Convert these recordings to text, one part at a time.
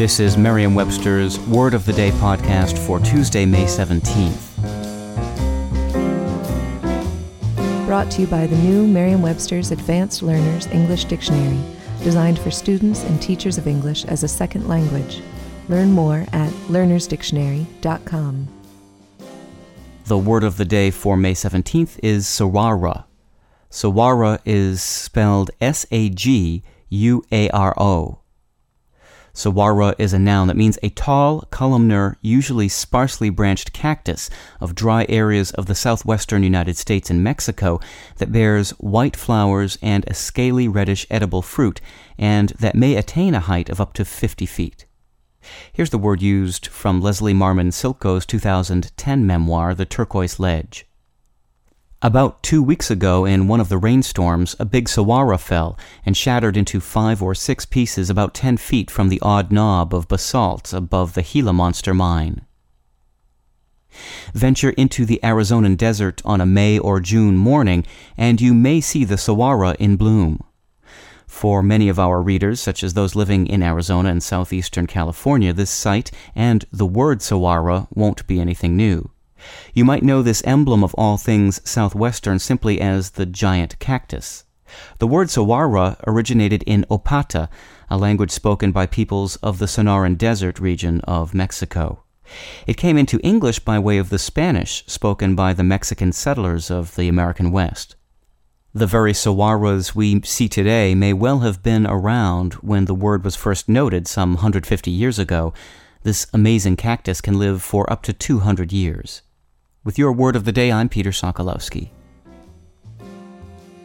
This is Merriam Webster's Word of the Day podcast for Tuesday, May 17th. Brought to you by the new Merriam Webster's Advanced Learners English Dictionary, designed for students and teachers of English as a second language. Learn more at learnersdictionary.com. The word of the day for May 17th is Saguaro. Saguaro is spelled S A G U A R O. Saguaro is a noun that means a tall, columnar, usually sparsely branched cactus of dry areas of the southwestern United States and Mexico that bears white flowers and a scaly reddish edible fruit, and that may attain a height of up to 50 feet. Here's the word used from Leslie Marmon Silko's 2010 memoir, The Turquoise Ledge. About two weeks ago, in one of the rainstorms, a big saguaro fell and shattered into five or six pieces about ten feet from the odd knob of basalt above the Gila Monster mine. Venture into the Arizonan desert on a May or June morning, and you may see the saguaro in bloom. For many of our readers, such as those living in Arizona and southeastern California, this sight and the word saguaro won't be anything new. You might know this emblem of all things southwestern simply as the giant cactus. The word saguaro originated in Opata, a language spoken by peoples of the Sonoran Desert region of Mexico. It came into English by way of the Spanish spoken by the Mexican settlers of the American West. The very saguaros we see today may well have been around when the word was first noted some 150 years ago. This amazing cactus can live for up to 200 years. With your word of the day, I'm Peter Sokolowski.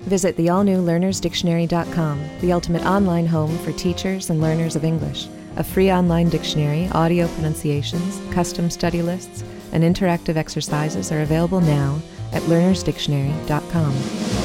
Visit the all new learnersdictionary.com, the ultimate online home for teachers and learners of English. A free online dictionary, audio pronunciations, custom study lists, and interactive exercises are available now at learnersdictionary.com.